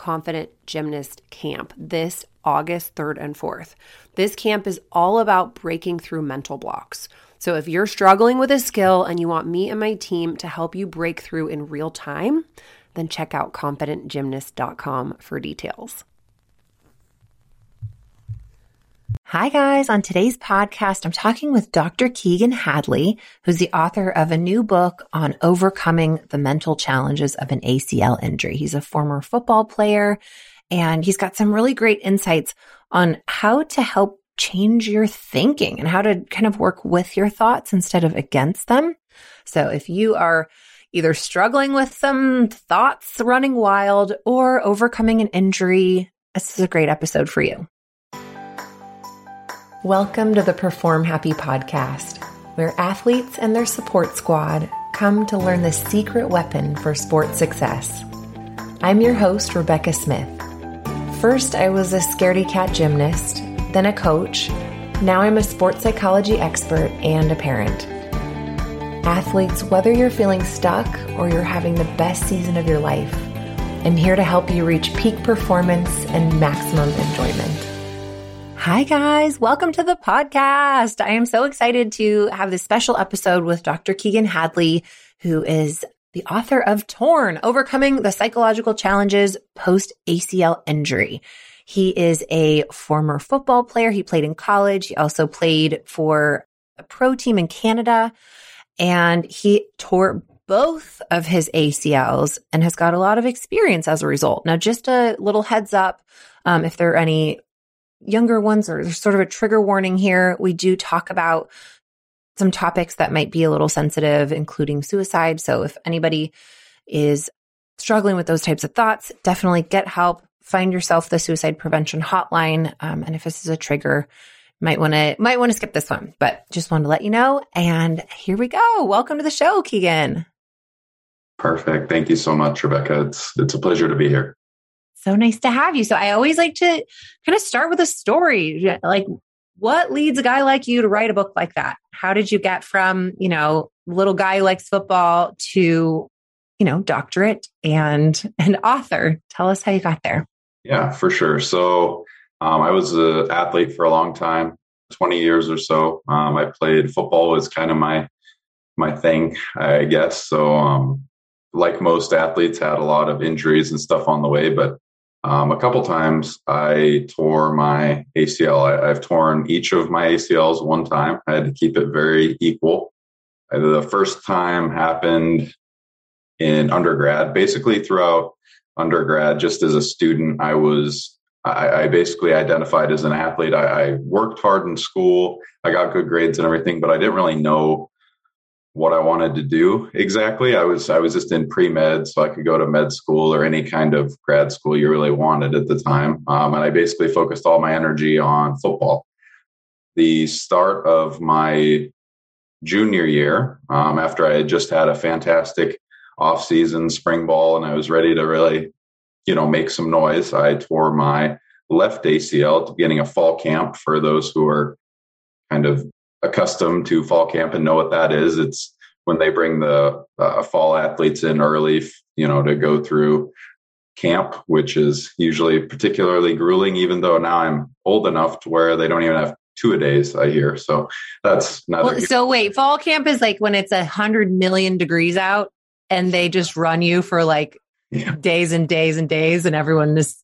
Confident Gymnast Camp this August 3rd and 4th. This camp is all about breaking through mental blocks. So if you're struggling with a skill and you want me and my team to help you break through in real time, then check out confidentgymnast.com for details. Hi, guys. On today's podcast, I'm talking with Dr. Keagan Hadley, who's the author of a new book on overcoming the mental challenges of an ACL injury. He's a former football player and he's got some really great insights on how to help change your thinking and how to kind of work with your thoughts instead of against them. So if you are either struggling with some thoughts running wild or overcoming an injury, this is a great episode for you. Welcome to the Perform Happy podcast, where athletes and their support squad come to learn the secret weapon for sports success. I'm your host, Rebecca Smith. First, I was a scaredy cat gymnast, then a coach. Now I'm a sports psychology expert and a parent. Athletes, whether you're feeling stuck or you're having the best season of your life, I'm here to help you reach peak performance and maximum enjoyment. Hi, guys. Welcome to the podcast. I am so excited to have this special episode with Dr. Keagan Hadley, who is the author of Torn Overcoming the Psychological Challenges Post ACL Injury. He is a former football player. He played in college. He also played for a pro team in Canada and he tore both of his ACLs and has got a lot of experience as a result. Now, just a little heads up. Um, if there are any younger ones or there's sort of a trigger warning here. We do talk about some topics that might be a little sensitive, including suicide. So if anybody is struggling with those types of thoughts, definitely get help. Find yourself the suicide prevention hotline. Um, and if this is a trigger, might want to might want to skip this one, but just wanted to let you know. And here we go. Welcome to the show, Keagan. Perfect. Thank you so much, Rebecca. It's it's a pleasure to be here. So nice to have you. So I always like to kind of start with a story. Like, what leads a guy like you to write a book like that? How did you get from, you know, little guy who likes football to, you know, doctorate and an author? Tell us how you got there. Yeah, for sure. So um, I was an athlete for a long time, 20 years or so. Um, I played football was kind of my my thing, I guess. So um, like most athletes, had a lot of injuries and stuff on the way, but um, a couple times I tore my ACL. I, have torn each of my ACLs one time. I had to keep it very equal. The first time happened in undergrad. Basically, throughout undergrad, just as a student, I was I, basically identified as an athlete. I worked hard in school. I got good grades and everything, but I didn't really know what I wanted to do exactly. I was I was just in pre med, so I could go to med school or any kind of grad school you really wanted at the time. Um, and I basically focused all my energy on football. The start of my junior year, um, after I had just had a fantastic off season spring ball, and I was ready to really, you know, make some noise, I tore my left ACL at the beginning of fall camp. For those who are kind of accustomed to fall camp and know what that is. It's when they bring the uh, fall athletes in early, you know, to go through camp, which is usually particularly grueling, even though now I'm old enough to where they don't even have two a days, I hear. So that's not. Well, so wait, fall camp is like when it's a hundred million degrees out and they just run you for like yeah. days and days and days and everyone is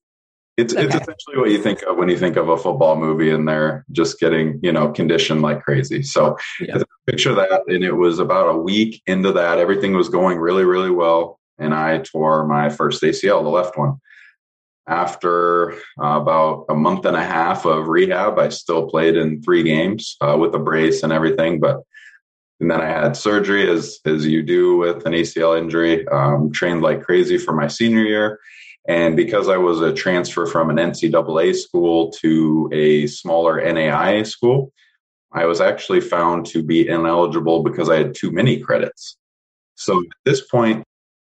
it's okay. it's essentially what you think of when you think of a football movie, and they're just getting you know conditioned like crazy. So yeah. picture that, and it was about a week into that. Everything was going really really well, and I tore my first ACL, the left one. After uh, about a month and a half of rehab, I still played in three games uh, with a brace and everything, but and then I had surgery, as as you do with an ACL injury. Um, trained like crazy for my senior year, And because I was a transfer from an NCAA school to a smaller NAIA school, I was actually found to be ineligible because I had too many credits. So at this point,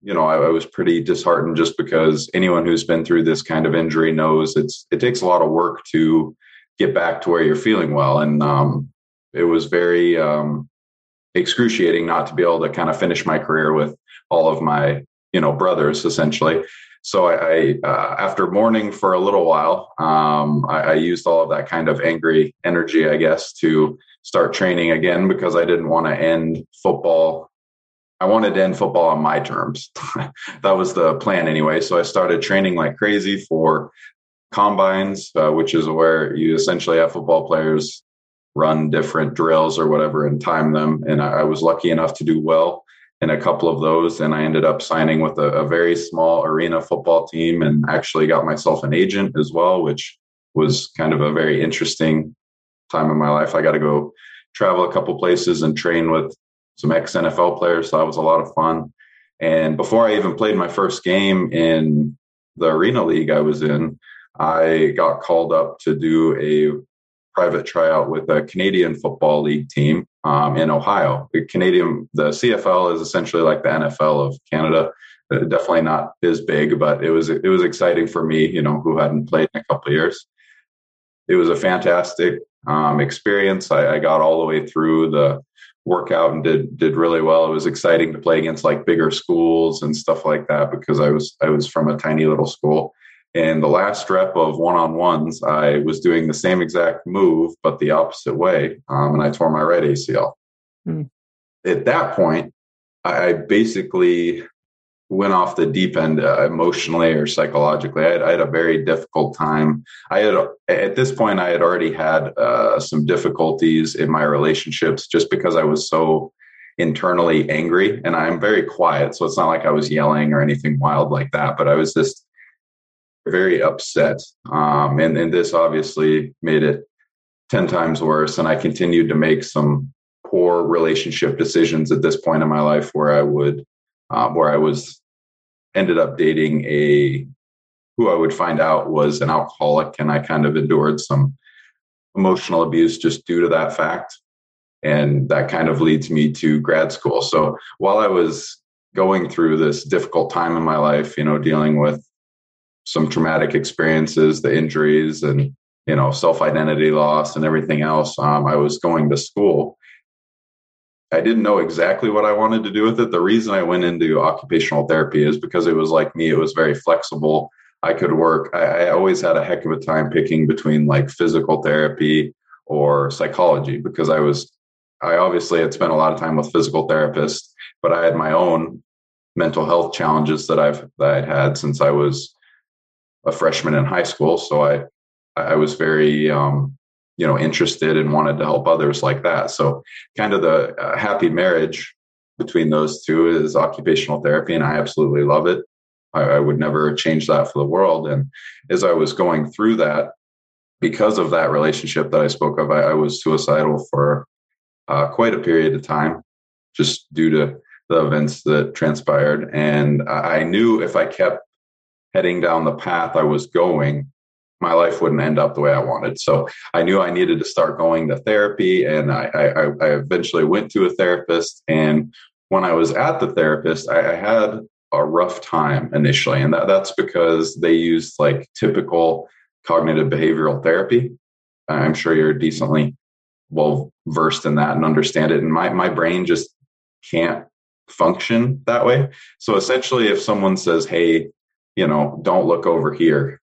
you know, I, I, was pretty disheartened just because anyone who's been through this kind of injury knows it's it takes a lot of work to get back to where you're feeling well. And um, it was very um, excruciating not to be able to kind of finish my career with all of my you know brothers essentially. So I, I uh, after mourning for a little while, um, I, I used all of that kind of angry energy, I guess, to start training again because I didn't want to end football I wanted to end football on my terms. that was the plan anyway. So I started training like crazy for combines, uh, which is where you essentially have football players run different drills or whatever and time them. And I, I was lucky enough to do well in a couple of those. And I ended up signing with a, a very small arena football team and actually got myself an agent as well, which was kind of a very interesting time in my life. I got to go travel a couple places and train with some ex NFL players. So that was a lot of fun. And before I even played my first game in the arena league I was in, I got called up to do a private tryout with a Canadian Football League team um, in Ohio. The Canadian, the CFL is essentially like the NFL of Canada. Uh, definitely not as big, but it was it was exciting for me, you know, who hadn't played in a couple years. It was a fantastic um, experience. I, I got all the way through the workout and did did really well. It was exciting to play against like bigger schools and stuff like that because I was I was from a tiny little school. And the last rep of one on ones, I was doing the same exact move but the opposite way, um, and I tore my right ACL. Hmm. At that point, I basically went off the deep end uh, emotionally or psychologically. I had, I had, a very difficult time. I had at this point I had already had uh, some difficulties in my relationships just because I was so internally angry, and I'm very quiet, so it's not like I was yelling or anything wild like that. But I was just very upset, um, and and this obviously made it ten times worse. And I continued to make some poor relationship decisions at this point in my life where I would. Uh, where I was ended up dating a who I would find out was an alcoholic, and I kind of endured some emotional abuse just due to that fact. And that kind of leads me to grad school. So while I was going through this difficult time in my life, you know, dealing with some traumatic experiences, the injuries, and you know, self identity loss and everything else, um, I was going to school I didn't know exactly what I wanted to do with it. The reason I went into occupational therapy is because it was like me, it was very flexible. I could work. I, I always had a heck of a time picking between like physical therapy or psychology because I was, I obviously had spent a lot of time with physical therapists, but I had my own mental health challenges that I've that I'd had since I was a freshman in high school. So I I was very um, you know interested and wanted to help others like that. So kind of the uh, happy marriage between those two is occupational therapy and i absolutely love it. I, I would never change that for the world. And as i was going through that because of that relationship that i spoke of i, I was suicidal for uh, quite a period of time just due to the events that transpired. And i knew if i kept heading down the path i was going my life wouldn't end up the way I wanted. So I knew I needed to start going to therapy, and I, I, I eventually went to a therapist. And when I was at the therapist, I, I had a rough time initially, and that, that's because they used like typical cognitive behavioral therapy. I'm sure you're decently well versed in that and understand it. And my my brain just can't function that way. So essentially, if someone says, "Hey," you know, don't look over here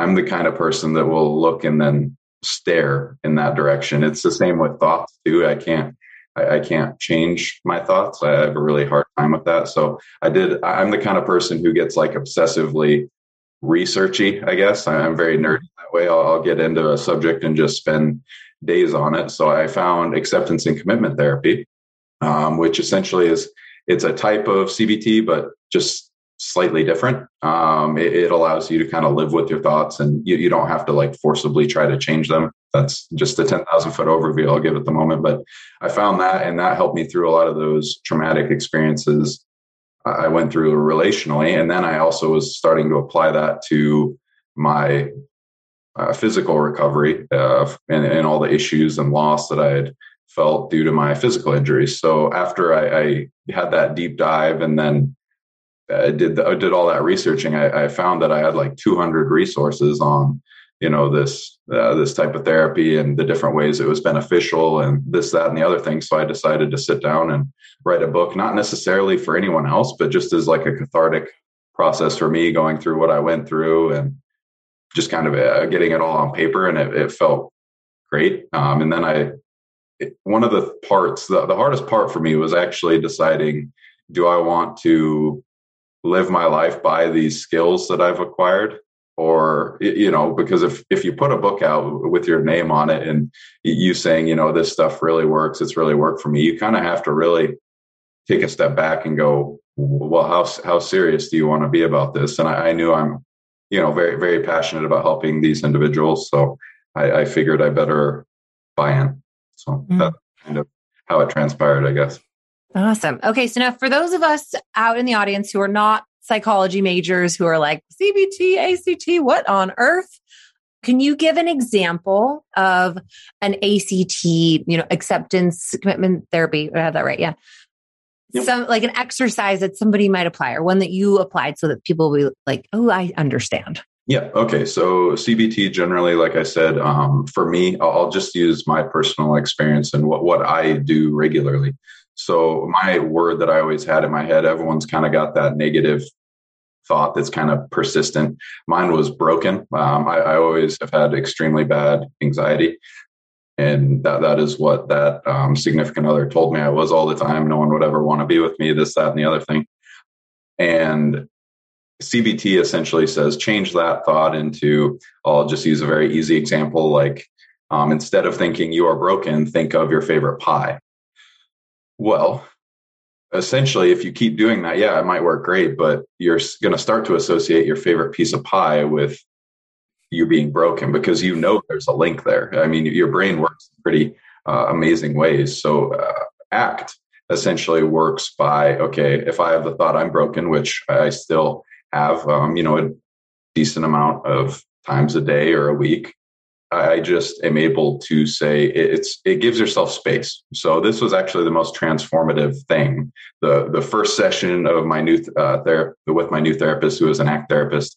I'm the kind of person that will look and then stare in that direction. It's the same with thoughts too. I can't I, I, can't change my thoughts. I have a really hard time with that. So I did I'm the kind of person who gets like obsessively researchy, I guess. I'm very nerdy that way. I'll, I'll get into a subject and just spend days on it. So I found acceptance and commitment therapy, um, which essentially is it's a type of CBT, but just slightly different. Um, it, it, allows you to kind of live with your thoughts and you, you don't have to like forcibly try to change them. That's just a 10,000 foot overview I'll give at the moment. But I found that and that helped me through a lot of those traumatic experiences I went through relationally. And then I also was starting to apply that to my uh, physical recovery uh, and, and, all the issues and loss that I had felt due to my physical injuries. So after I, I had that deep dive and then I did I did all that researching, I, I, found that I had like 200 resources on you know this uh, this type of therapy and the different ways it was beneficial and this that and the other thing. So I decided to sit down and write a book, not necessarily for anyone else, but just as like a cathartic process for me going through what I went through and just kind of uh, getting it all on paper and it, it felt great. Um, and then I, it, one of the parts, the, the hardest part for me was actually deciding, do I want to live my life by these skills that I've acquired? Or, you know, because if, if you put a book out with your name on it and you saying, you know, this stuff really works, it's really worked for me, you kind of have to really take a step back and go, well, how, how serious do you want to be about this? And I, I knew I'm you know, very, very passionate about helping these individuals. So I, I figured I better buy in. So mm. that's kind of how it transpired, I guess. Awesome. Okay. So now for those of us out in the audience who are not psychology majors who are like CBT, ACT, what on earth? Can you give an example of an ACT, you know, acceptance commitment therapy? I have that right. Yeah. Yep. Some like an exercise that somebody might apply or one that you applied so that people will be like, oh, I understand. Yeah. Okay. So CBT generally, like I said, um, for me, I'll just use my personal experience and what, what I do regularly. So my word that I always had in my head, everyone's kind of got that negative thought that's kind of persistent. Mine was broken. Um, I, I, always have had extremely bad anxiety and that that is what that um, significant other told me I was all the time. No one would ever want to be with me. This, that, and the other thing. And CBT essentially says change that thought into. I'll just use a very easy example. Like um, instead of thinking you are broken, think of your favorite pie. Well, essentially, if you keep doing that, yeah, it might work great, but you're going to start to associate your favorite piece of pie with you being broken because you know there's a link there. I mean, your brain works in pretty uh, amazing ways. So, uh, ACT essentially works by okay, if I have the thought I'm broken, which I still have, um, you know, a decent amount of times a day or a week, I just am able to say it's it gives yourself space. So this was actually the most transformative thing. the The first session of my new uh, ther- with my new therapist, who is an ACT therapist,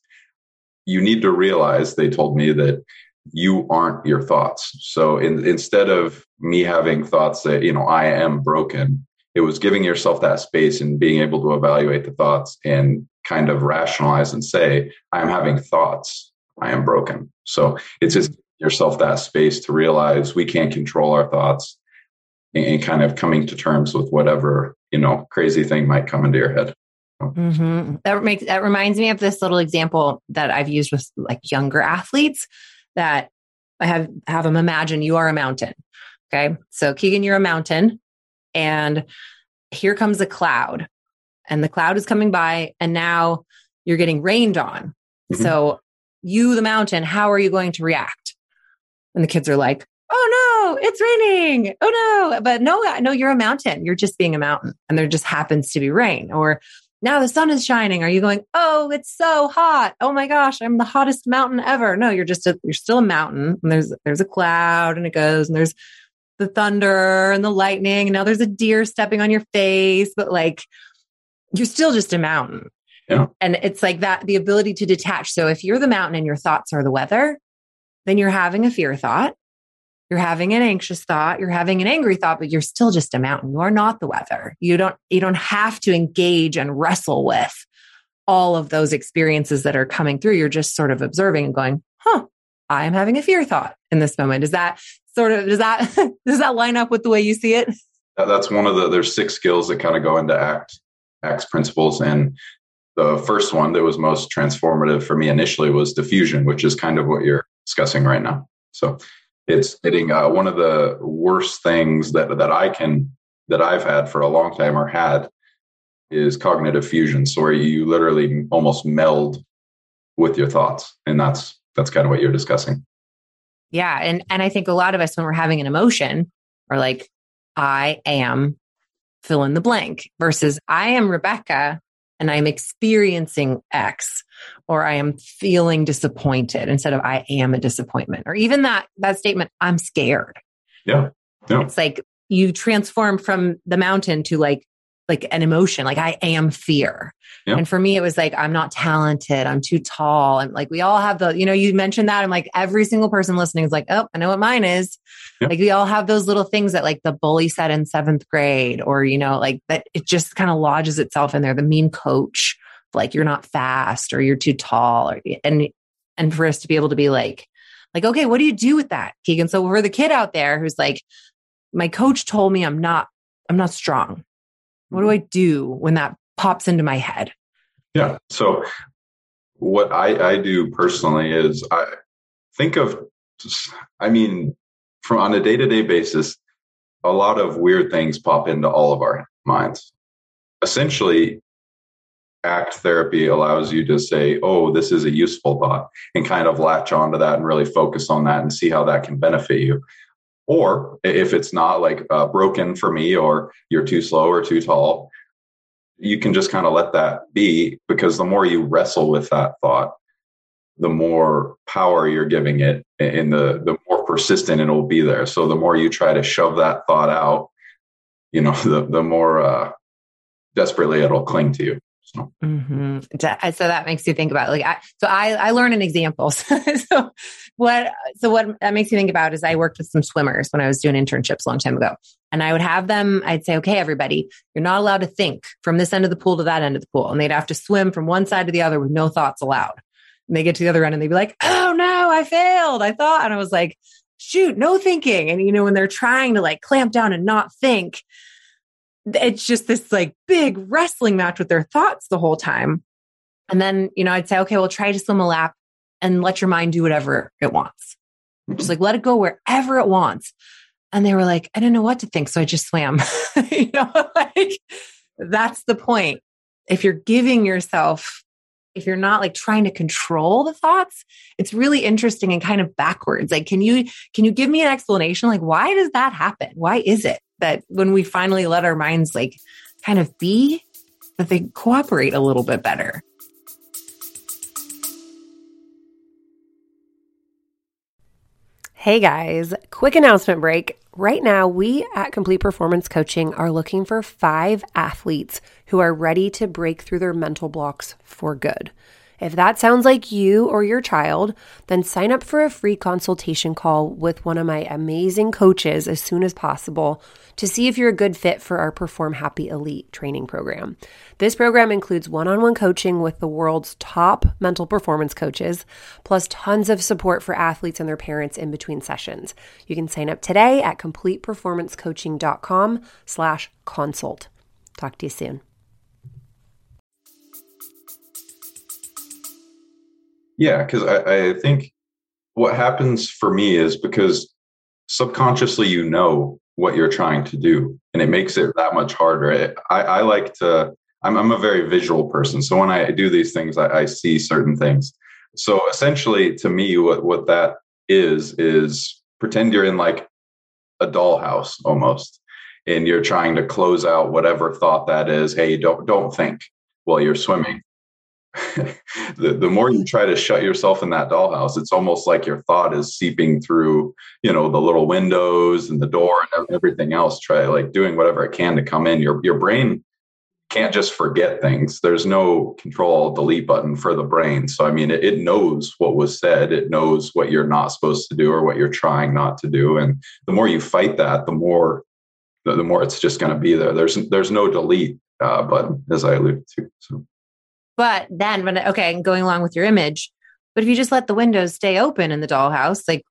you need to realize they told me that you aren't your thoughts. So in, instead of me having thoughts that, you know, I am broken, it was giving yourself that space and being able to evaluate the thoughts and kind of rationalize and say, I'm having thoughts. I am broken. So it's just yourself that space to realize we can't control our thoughts and kind of coming to terms with whatever, you know, crazy thing might come into your head. Mm-hmm. That makes that reminds me of this little example that I've used with like younger athletes that I have have them imagine you are a mountain. Okay. So Keagan, you're a mountain and here comes a cloud and the cloud is coming by and now you're getting rained on. Mm-hmm. So you, the mountain, how are you going to react? And the kids are like, oh no, it's raining. Oh no. But no, no, you're a mountain. You're just being a mountain and there just happens to be rain. Or now the sun is shining. Are you going, oh, it's so hot. Oh my gosh, I'm the hottest mountain ever. No, you're just a, you're still a mountain and there's, there's a cloud and it goes and there's the thunder and the lightning. And now there's a deer stepping on your face, but like you're still just a mountain. Yeah. And it's like that, the ability to detach. So if you're the mountain and your thoughts are the weather, then you're having a fear thought. You're having an anxious thought, you're having an angry thought, but you're still just a mountain. You are not the weather. You don't you don't have to engage and wrestle with all of those experiences that are coming through. You're just sort of observing and going, "Huh, I am having a fear thought in this moment." Is that sort of does that does that line up with the way you see it? That's one of the there's six skills that kind of go into act acts principles and the first one that was most transformative for me initially was defusion, which is kind of what you're discussing right now. So it's hitting uh, one of the worst things that that I can that I've had for a long time or had is cognitive fusion. So where you literally almost meld with your thoughts, and that's that's kind of what you're discussing. Yeah, and and I think a lot of us when we're having an emotion are like, I am fill in the blank versus I am Rebecca and I'm experiencing X or I am feeling disappointed instead of I am a disappointment or even that that statement I'm scared. Yeah. Yeah. It's like you transform from the mountain to like like an emotion like i am fear yeah. and for me it was like i'm not talented i'm too tall and like we all have the you know you mentioned that i'm like every single person listening is like oh i know what mine is yeah. like we all have those little things that like the bully said in seventh grade or you know like that it just kind of lodges itself in there the mean coach like you're not fast or you're too tall or and and for us to be able to be like like okay what do you do with that keagan so for the kid out there who's like my coach told me i'm not i'm not strong what do I do when that pops into my head? Yeah. So what I, I do personally is I think of, I mean, from on a day to day basis, a lot of weird things pop into all of our minds. Essentially, ACT therapy allows you to say, oh, this is a useful thought, and kind of latch onto that and really focus on that and see how that can benefit you. Or if it's not like uh, broken for me or you're too slow or too tall, you can just kind of let that be because the more you wrestle with that thought, the more power you're giving it and the, the more persistent it will be there. So the more you try to shove that thought out, you know, the, the more uh, desperately it'll cling to you. Mm-hmm. so that makes you think about like I, so I I learn an example. so what so what that makes you think about is I worked with some swimmers when I was doing internships a long time ago, and I would have them. I'd say, okay, everybody, you're not allowed to think from this end of the pool to that end of the pool, and they'd have to swim from one side to the other with no thoughts allowed. And they get to the other end and they'd be like, oh no, I failed. I thought, and I was like, shoot, no thinking. And you know when they're trying to like clamp down and not think it's just this like big wrestling match with their thoughts the whole time. And then, you know, I'd say, okay, well, try to swim a lap and let your mind do whatever it wants. Just mm-hmm. like let it go wherever it wants. And they were like, I didn't know what to think. So I just swam. you know, like that's the point. If you're giving yourself, if you're not like trying to control the thoughts, it's really interesting and kind of backwards. Like, can you, can you give me an explanation? Like, why does that happen? Why is it? That when we finally let our minds like kind of be, that they cooperate a little bit better. Hey guys, quick announcement break. Right now, we at Complete Performance Coaching are looking for five athletes who are ready to break through their mental blocks for good. If that sounds like you or your child, then sign up for a free consultation call with one of my amazing coaches as soon as possible to see if you're a good fit for our Perform Happy Elite training program. This program includes one on one coaching with the world's top mental performance coaches, plus tons of support for athletes and their parents in between sessions. You can sign up today at completeperformancecoaching.com slash consult. Talk to you soon. Yeah, because I, I think what happens for me is because subconsciously you know what you're trying to do and it makes it that much harder. I, I like to I'm, I'm, a very visual person so when i do these things I, I, see certain things. So essentially to me what, what that is is pretend you're in like a dollhouse almost and you're trying to close out whatever thought that is. Hey don't don't think while you're swimming the, the more you try to shut yourself in that dollhouse, it's almost like your thought is seeping through, you know, the little windows and the door and everything else. Try like doing whatever it can to come in. Your your brain can't just forget things. There's no control delete button for the brain. So I mean, it, it knows what was said. It knows what you're not supposed to do or what you're trying not to do. And the more you fight that, the more the, the more it's just going to be there. There's there's no delete uh, button, as I alluded to. So. But then when okay, going along with your image, but if you just let the windows stay open in the dollhouse, like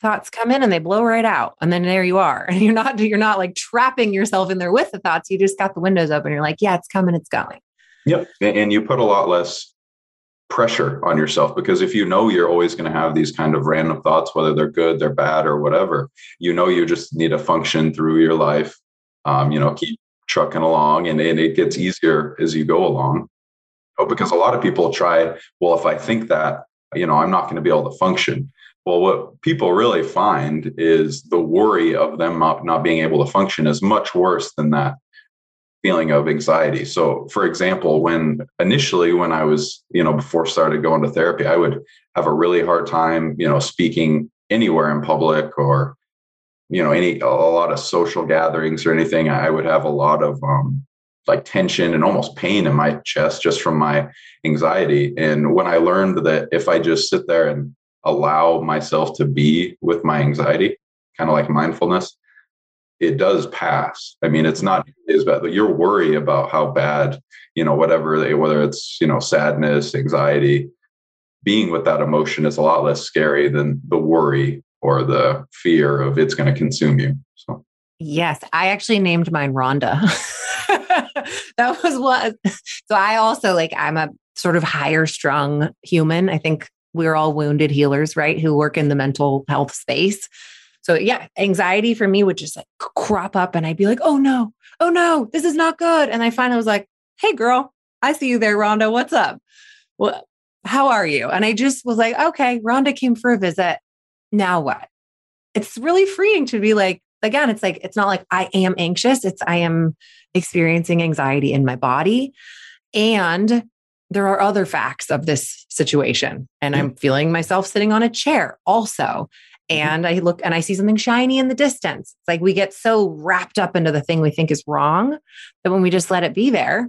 thoughts come in and they blow right out. And then there you are. And you're not you're not like trapping yourself in there with the thoughts. You just got the windows open. You're like, yeah, it's coming, it's going. Yep. And you put a lot less pressure on yourself because if you know you're always going to have these kind of random thoughts, whether they're good, they're bad, or whatever, you know you just need to function through your life. Um, you know, keep trucking along and, and it gets easier as you go along know, because a lot of people try, well, if I think that, you know, I'm not going to be able to function. Well, what people really find is the worry of them not, not being able to function is much worse than that feeling of anxiety. So, for example, when initially, when I was, you know, before started going to therapy, I would have a really hard time, you know, speaking anywhere in public or, you know, any, a lot of social gatherings or anything. I would have a lot of, um, like tension and almost pain in my chest just from my anxiety. And when I learned that if I just sit there and allow myself to be with my anxiety, kind of like mindfulness, it does pass. I mean, it's not as bad. But your worry about how bad, you know, whatever, they, whether it's you know sadness, anxiety, being with that emotion is a lot less scary than the worry or the fear of it's going to consume you. So. Yes, I actually named mine Rhonda. that was what. So I also like I'm a sort of higher strung human. I think we're all wounded healers, right? Who work in the mental health space. So yeah, anxiety for me would just like crop up and I'd be like, oh no, oh no, this is not good. And I finally was like, hey girl, I see you there, Rhonda. What's up? Well, how are you? And I just was like, okay, Rhonda came for a visit. Now what? It's really freeing to be like, again, it's like, it's not like I am anxious. It's I am experiencing anxiety in my body. And there are other facts of this situation. And I'm feeling myself sitting on a chair also. Mm-hmm. and I look and I see something shiny in the distance. It's like we get so wrapped up into the thing we think is wrong that when we just let it be there,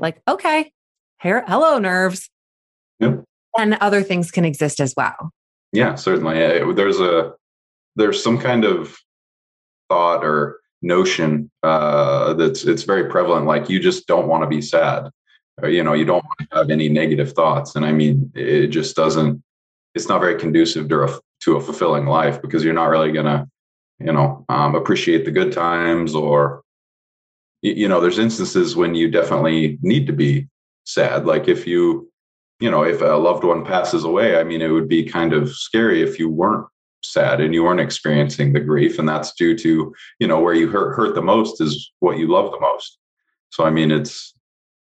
like, okay, here, hello, nerves. Yep. And other things can exist as well. Yeah, certainly. There's a there's some kind of thought or notion uh, that's it's very prevalent. Like you just don't want to be sad, or, you know, you don't want to have any negative thoughts. And I mean, it just doesn't. It's not very conducive to a to a fulfilling life because you're not really to you know um, appreciate the good times or you know there's instances when you definitely need to be sad like if you you know if a loved one passes away i mean it would be kind of scary if you weren't sad and you weren't experiencing the grief and that's due to you know where you hurt hurt the most is what you love the most so i mean it's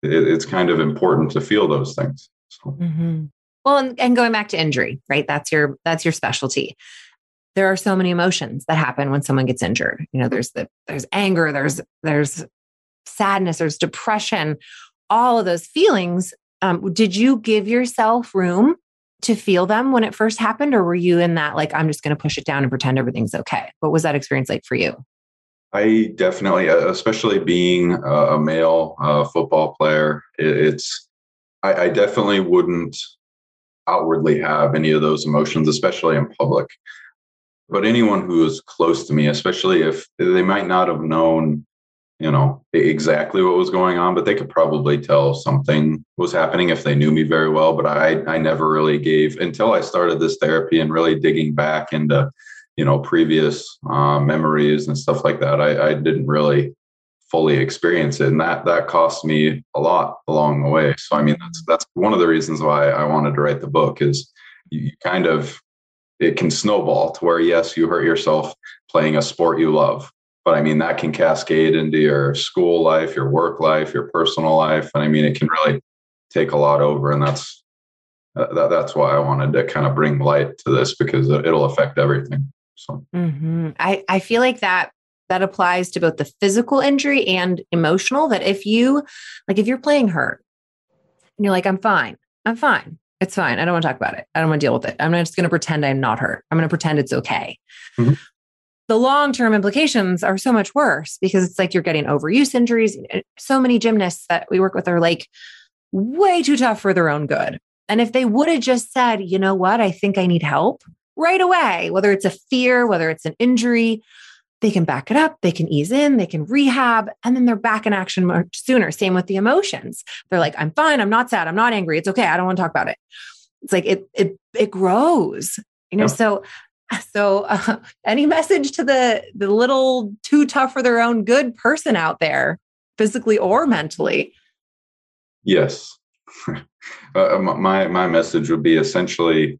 it, it's kind of important to feel those things so. mm-hmm. Well, and, and going back to injury, right? That's your that's your specialty. There are so many emotions that happen when someone gets injured. You know, there's the there's anger, there's there's sadness, there's depression, all of those feelings. Um, did you give yourself room to feel them when it first happened, or were you in that like I'm just going to push it down and pretend everything's okay? What was that experience like for you? I definitely, uh, especially being a male uh, football player, it's I, I definitely wouldn't outwardly have any of those emotions, especially in public. But anyone who is close to me, especially if they might not have known, you know, exactly what was going on, but they could probably tell something was happening if they knew me very well. But I, I never really gave until I started this therapy and really digging back into, you know, previous uh, memories and stuff like that. I, I didn't really fully experience it and that that cost me a lot along the way so i mean that's that's one of the reasons why i wanted to write the book is you, you kind of it can snowball to where yes you hurt yourself playing a sport you love but i mean that can cascade into your school life your work life your personal life and i mean it can really take a lot over and that's uh, that, that's why i wanted to kind of bring light to this because it'll affect everything so mm-hmm. I, I feel like that that applies to both the physical injury and emotional. That if you, like, if you're playing hurt and you're like, I'm fine, I'm fine, it's fine. I don't want to talk about it. I don't want to deal with it. I'm just going to pretend I'm not hurt. I'm going to pretend it's okay. Mm-hmm. The long term implications are so much worse because it's like you're getting overuse injuries. So many gymnasts that we work with are like way too tough for their own good. And if they would have just said, you know what, I think I need help right away, whether it's a fear, whether it's an injury, they can back it up, they can ease in, they can rehab, and then they're back in action much sooner. Same with the emotions. They're like, I'm fine, I'm not sad, I'm not angry, it's okay, I don't want to talk about it. It's like it it it grows, you know. Yep. So so uh, any message to the the little too tough for their own good person out there, physically or mentally? Yes. uh, my my message would be essentially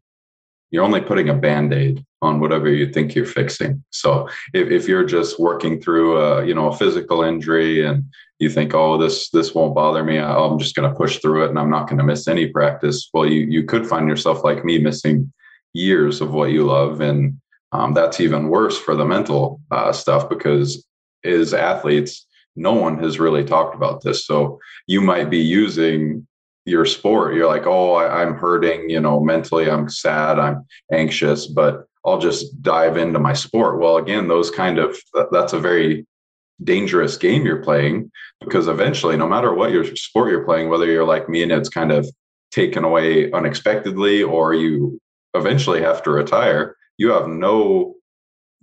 you're only putting a band-aid on whatever you think you're fixing so if, if you're just working through a you know a physical injury and you think oh this this won't bother me i'm just going to push through it and i'm not going to miss any practice well you you could find yourself like me missing years of what you love and um, that's even worse for the mental uh, stuff because as athletes no one has really talked about this. So you might be using your sport. You're like, oh, I, I'm hurting, you know, mentally, I'm sad, I'm anxious, but I'll just dive into my sport. Well, again, those kind of that's a very dangerous game you're playing because eventually, no matter what your sport you're playing, whether you're like me and it's kind of taken away unexpectedly or you eventually have to retire, you have no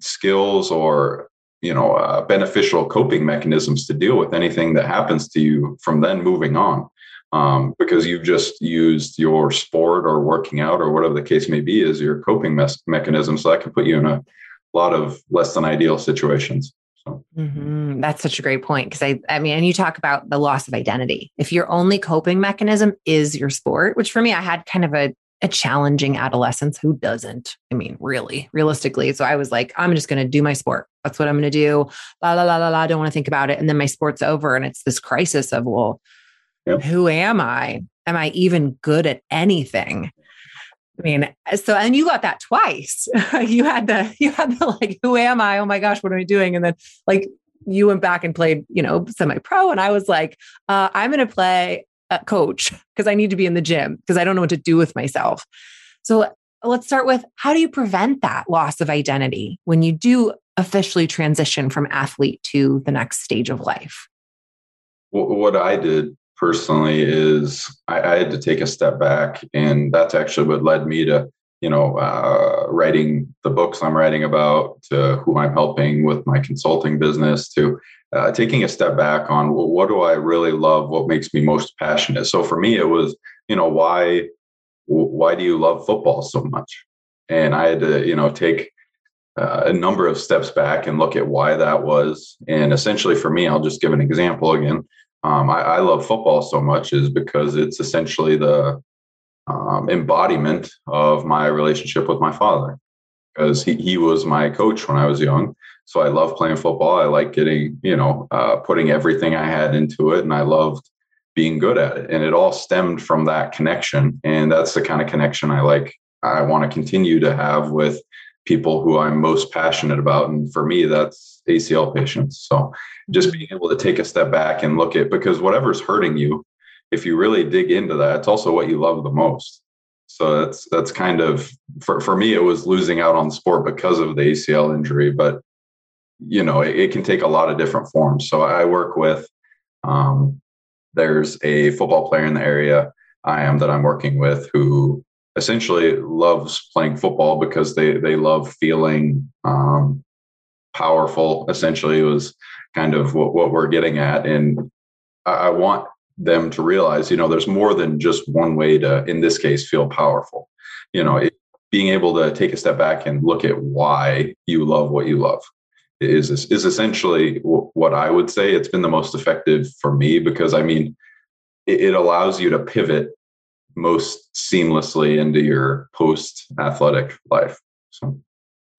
skills or you know uh, beneficial coping mechanisms to deal with anything that happens to you from then moving on um, because you've just used your sport or working out or whatever the case may be as your coping mes- mechanism. So that can put you in a lot of less than ideal situations. So. Mm-hmm. That's such a great point because I, I mean, and you talk about the loss of identity. If your only coping mechanism is your sport, which for me, I had kind of a a challenging adolescence. Who doesn't? I mean, really, realistically. So I was like, I'm just going to do my sport. That's what I'm going to do. La la la la la. Don't want to think about it. And then my sport's over, and it's this crisis of, well, Yep. Who am I? Am I even good at anything? I mean, so and you got that twice. you had the you had the like, who am I? Oh my gosh, what am I doing? And then like you went back and played, you know, semi-pro, and I was like, uh, I'm going to play coach because I need to be in the gym because I don't know what to do with myself. So let's start with how do you prevent that loss of identity when you do officially transition from athlete to the next stage of life? What I did personally is I, I, had to take a step back, and that's actually what led me to you know uh, writing the books I'm writing about, to who I'm helping with my consulting business, to uh, taking a step back on well, what do I really love, what makes me most passionate. So for me, it was you know why why do you love football so much? And I had to you know take uh, a number of steps back and look at why that was. And essentially, for me, I'll just give an example again um, I, I, love football so much is because it's essentially the um, embodiment of my relationship with my father because he, he was my coach when I was young. So I love playing football. I like getting, you know, uh, putting everything I had into it. And I loved being good at it. And it all stemmed from that connection. And that's the kind of connection I like, I want to continue to have with people who I'm most passionate about. And for me, that's ACL patients. So just mm-hmm. being able to take a step back and look at because whatever's hurting you, if you really dig into that, it's also what you love the most. So that's that's kind of for, for me, it was losing out on sport because of the ACL injury, but you know, it, it can take a lot of different forms. So I work with um, there's a football player in the area I am that I'm working with who essentially loves playing football because they they love feeling um, powerful. Essentially, was kind of what, what we're getting at, and I, I want them to realize, you know, there's more than just one way to, in this case, feel powerful. You know, it, being able to take a step back and look at why you love what you love is is essentially what I would say. It's been the most effective for me because I mean, it, it allows you to pivot most seamlessly into your post athletic life. So.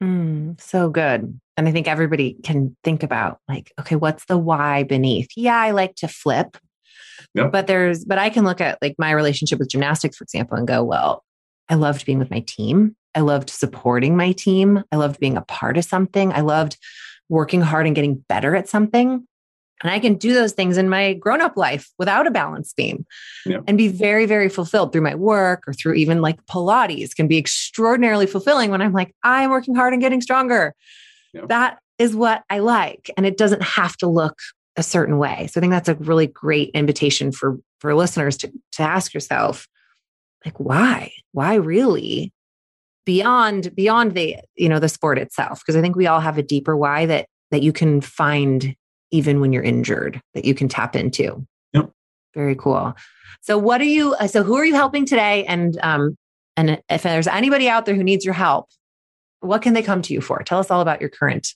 Mm, so good. And I think everybody can think about like, okay, what's the why beneath? Yeah, I like to flip. Yep. But there's, but I can look at like my relationship with gymnastics, for example, and go, well, I loved being with my team. I loved supporting my team. I loved being a part of something. I loved working hard and getting better at something. And I can do those things in my grown up life without a balance beam yeah. and be very, very fulfilled through my work or through even like Pilates can be extraordinarily fulfilling when I'm like, I'm working hard and getting stronger. Yeah. That is what I like. And it doesn't have to look a certain way. So I think that's a really great invitation for, for listeners to, to ask yourself, like, why? Why really? Beyond beyond the you know the sport itself because i think we all have a deeper why that that you can find even when you're injured that you can tap into. Yep. Very cool. So what are you uh, so who are you helping today and um and if there's anybody out there who needs your help, what can they come to you for? Tell us all about your current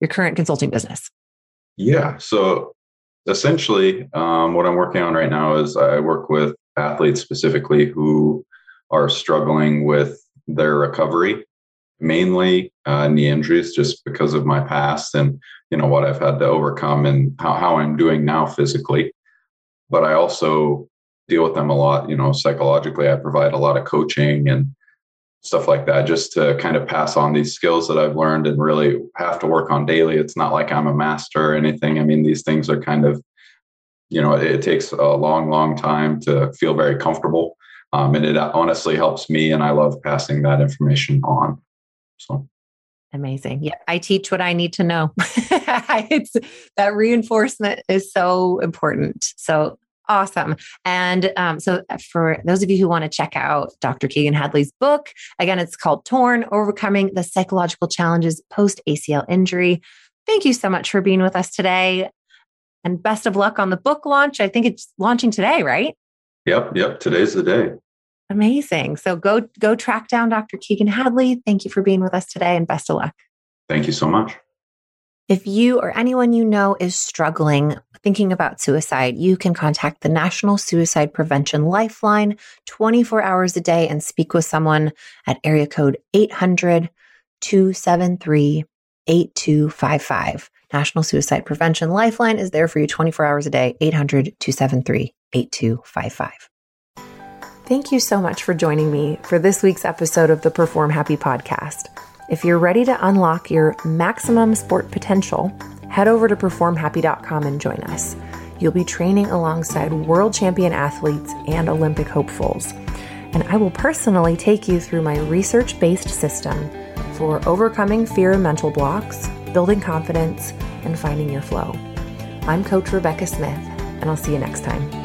your current consulting business. Yeah, so essentially um, what I'm working on right now is I work with athletes specifically who are struggling with their recovery mainly uh, knee injuries just because of my past and you know what I've had to overcome and how, how I'm doing now physically. But I also deal with them a lot, you know, psychologically. I provide a lot of coaching and stuff like that, just to kind of pass on these skills that I've learned and really have to work on daily. It's not like I'm a master or anything. I mean, these things are kind of, you know, it, it takes a long, long time to feel very comfortable. Um, and it honestly helps me, and I love passing that information on. So. Amazing. Yeah, I teach what I need to know. it's that reinforcement is so important. So awesome. And um, so, uh, for those of you who want to check out Dr. Keagan Hadley's book, again, it's called Torn Overcoming the Psychological Challenges Post ACL Injury. Thank you so much for being with us today. And best of luck on the book launch. I think it's launching today, right? Yep. Yep. Today's the day. Amazing. So go go track down Dr. Keegan Hadley. Thank you for being with us today and best of luck. Thank you so much. If you or anyone you know is struggling thinking about suicide, you can contact the National Suicide Prevention Lifeline 24 hours a day and speak with someone at area code 800 273 8255. National Suicide Prevention Lifeline is there for you 24 hours a day, 800 273 8255. Thank you so much for joining me for this week's episode of the Perform Happy podcast. If you're ready to unlock your maximum sport potential, head over to performhappy.com and join us. You'll be training alongside world champion athletes and Olympic hopefuls. And I will personally take you through my research based system for overcoming fear and mental blocks, building confidence, and finding your flow. I'm Coach Rebecca Smith, and I'll see you next time.